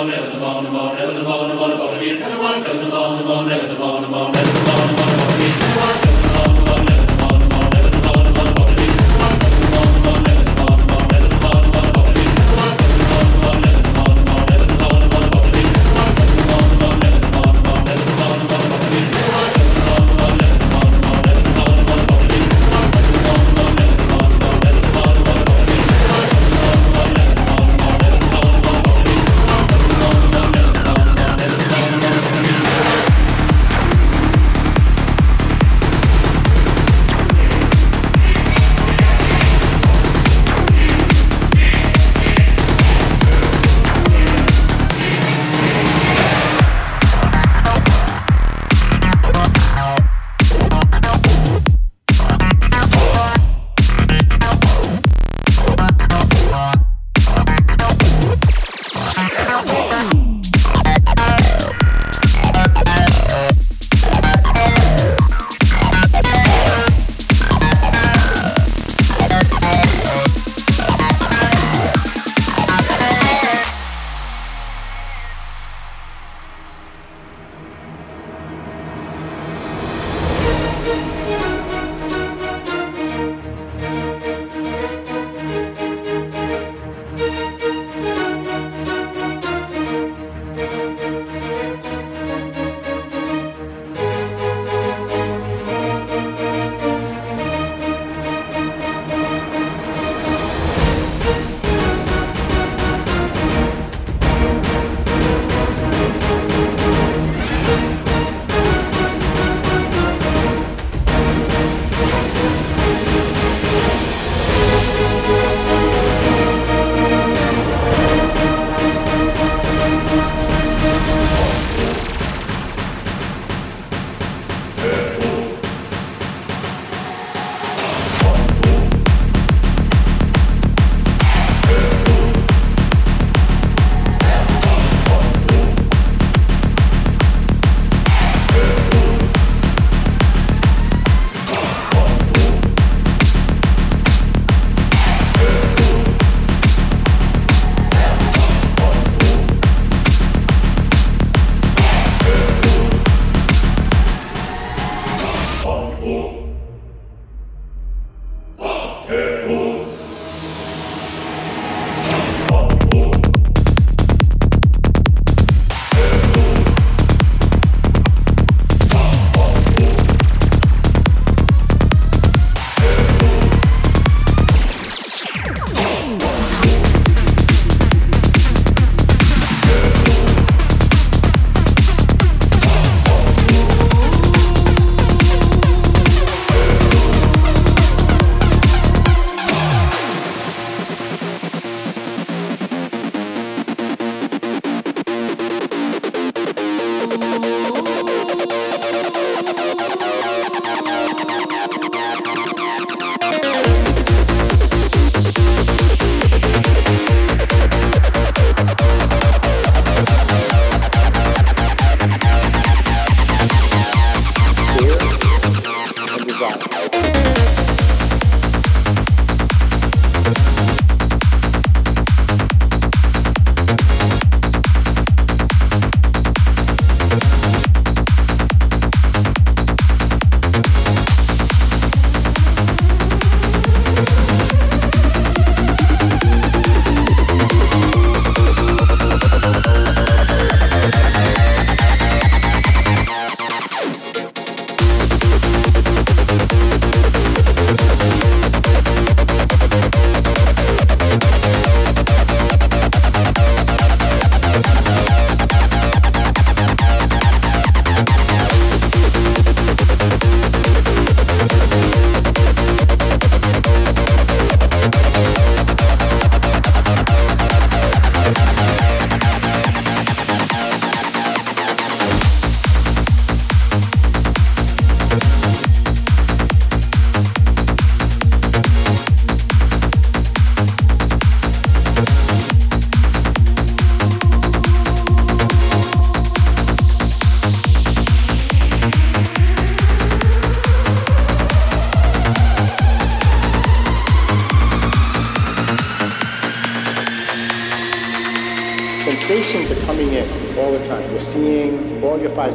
bone, never the bone, the bone, never the bone, the bone, the bone, the bone, never the bone, the bone, never the bone, the bone, never the bone, the bone.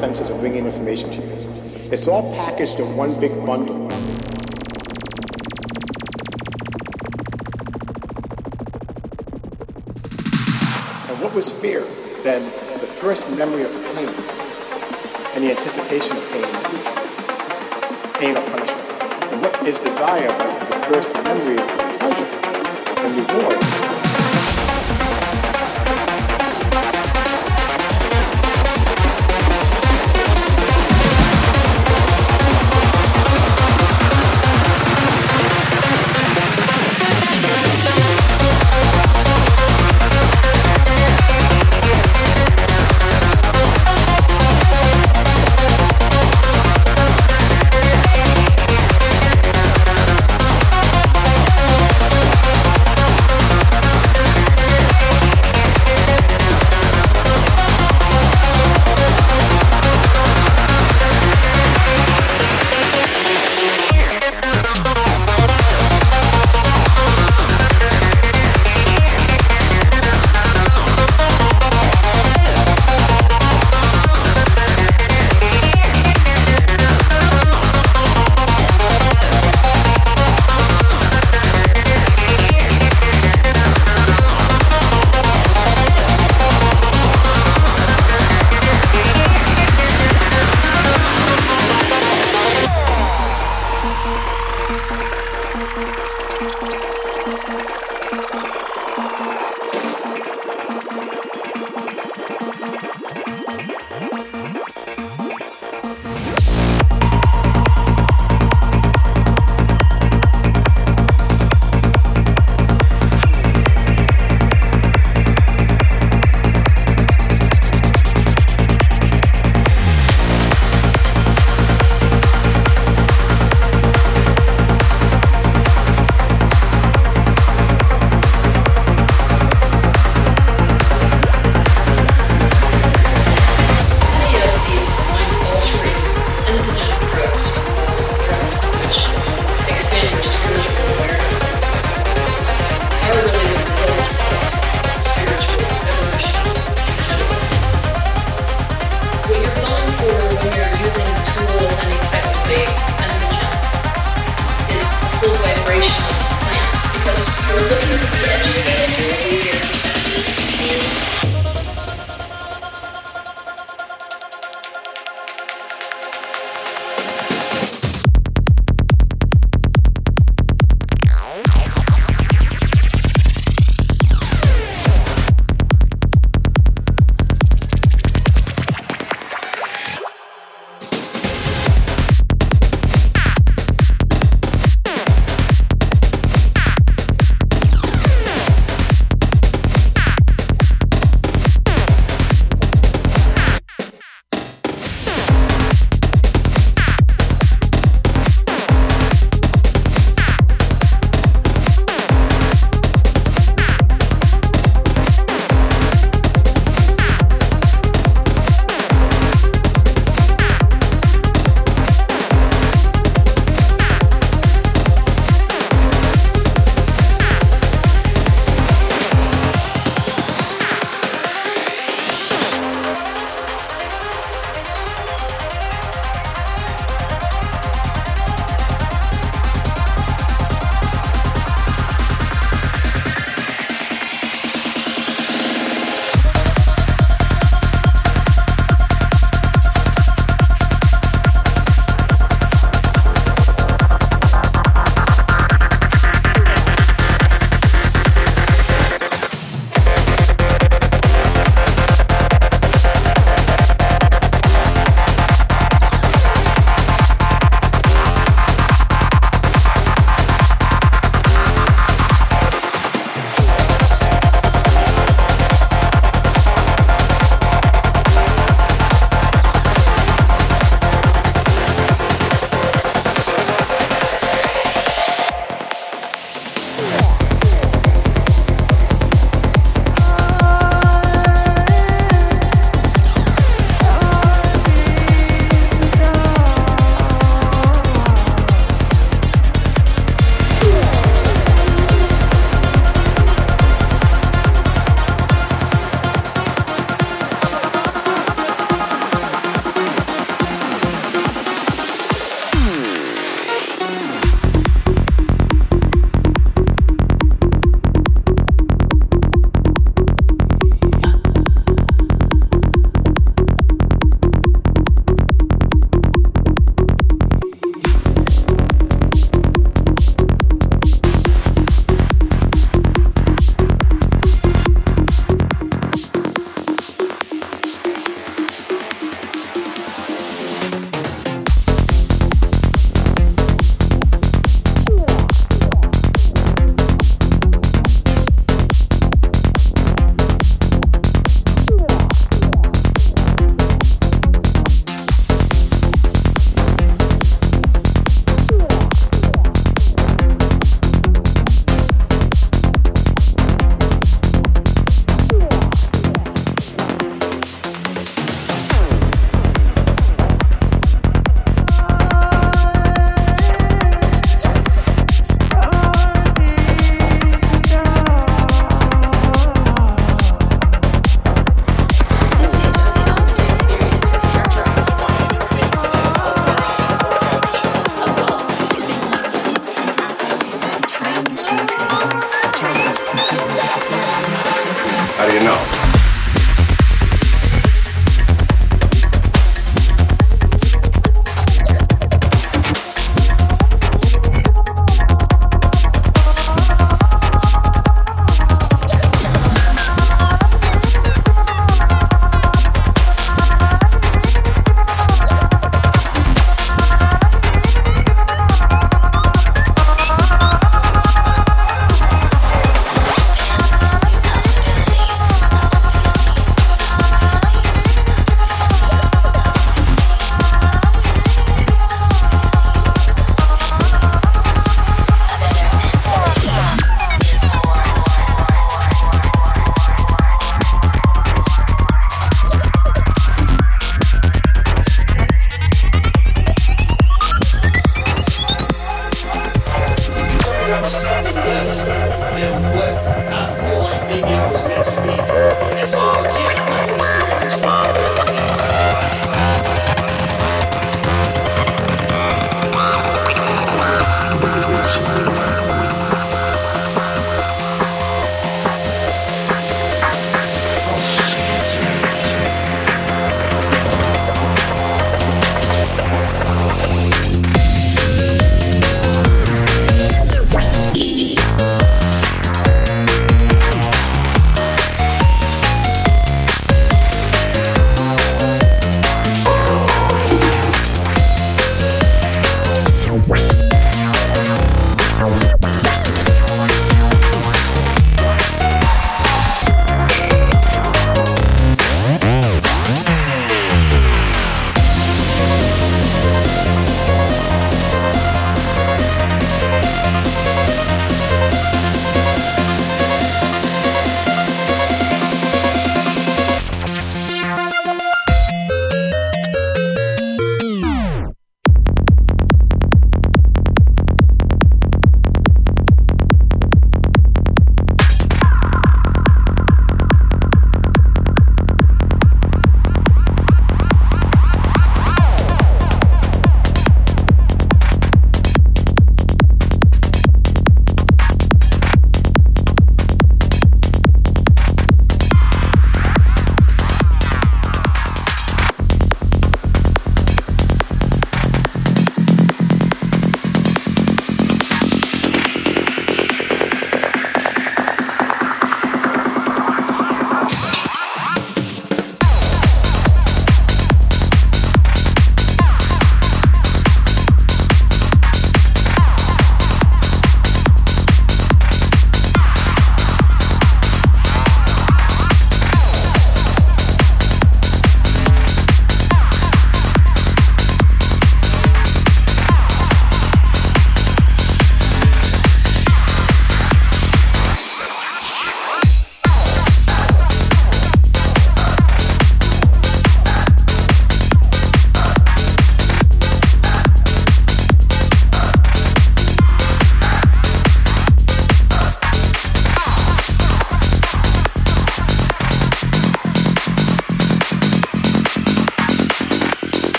Senses of bringing information to you. It's all packaged in one big bundle. And what was fear? Then the first memory of pain and the anticipation of pain in the future. Pain or punishment. And what is desire the first memory of pleasure and reward?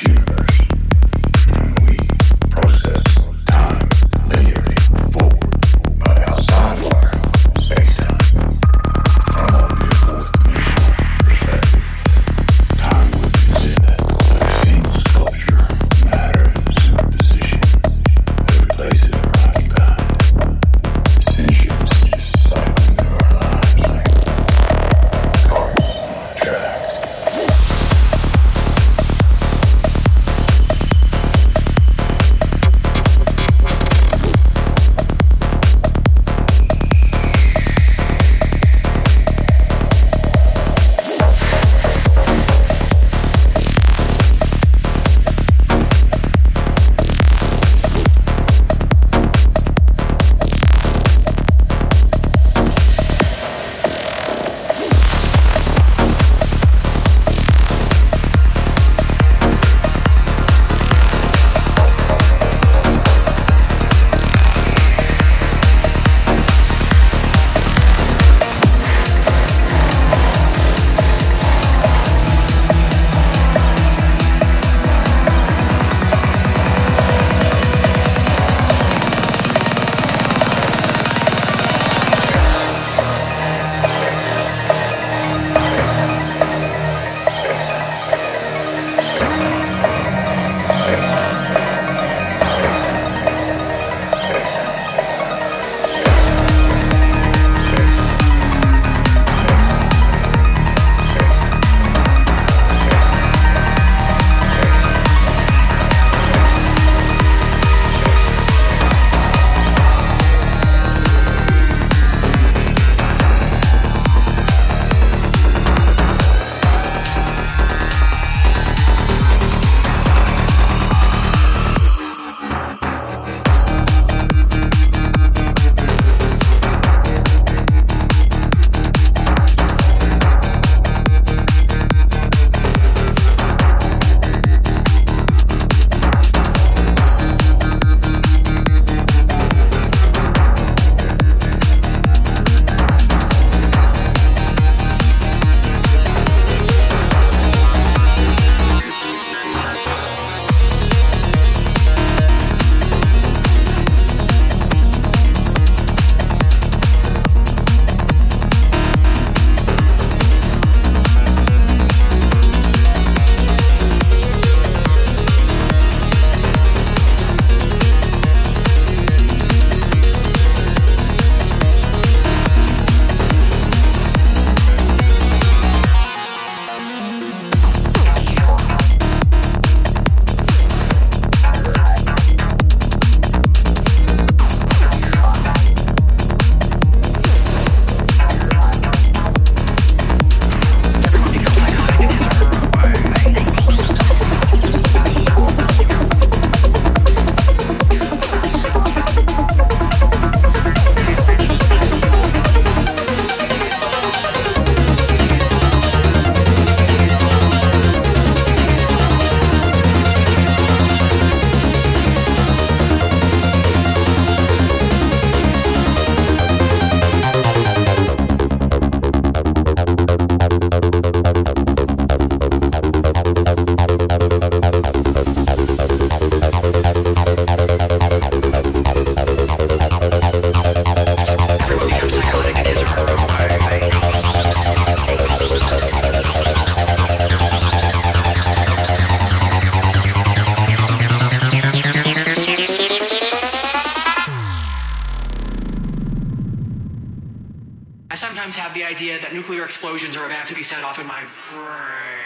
you. The idea that nuclear explosions are about to be set off in my brain.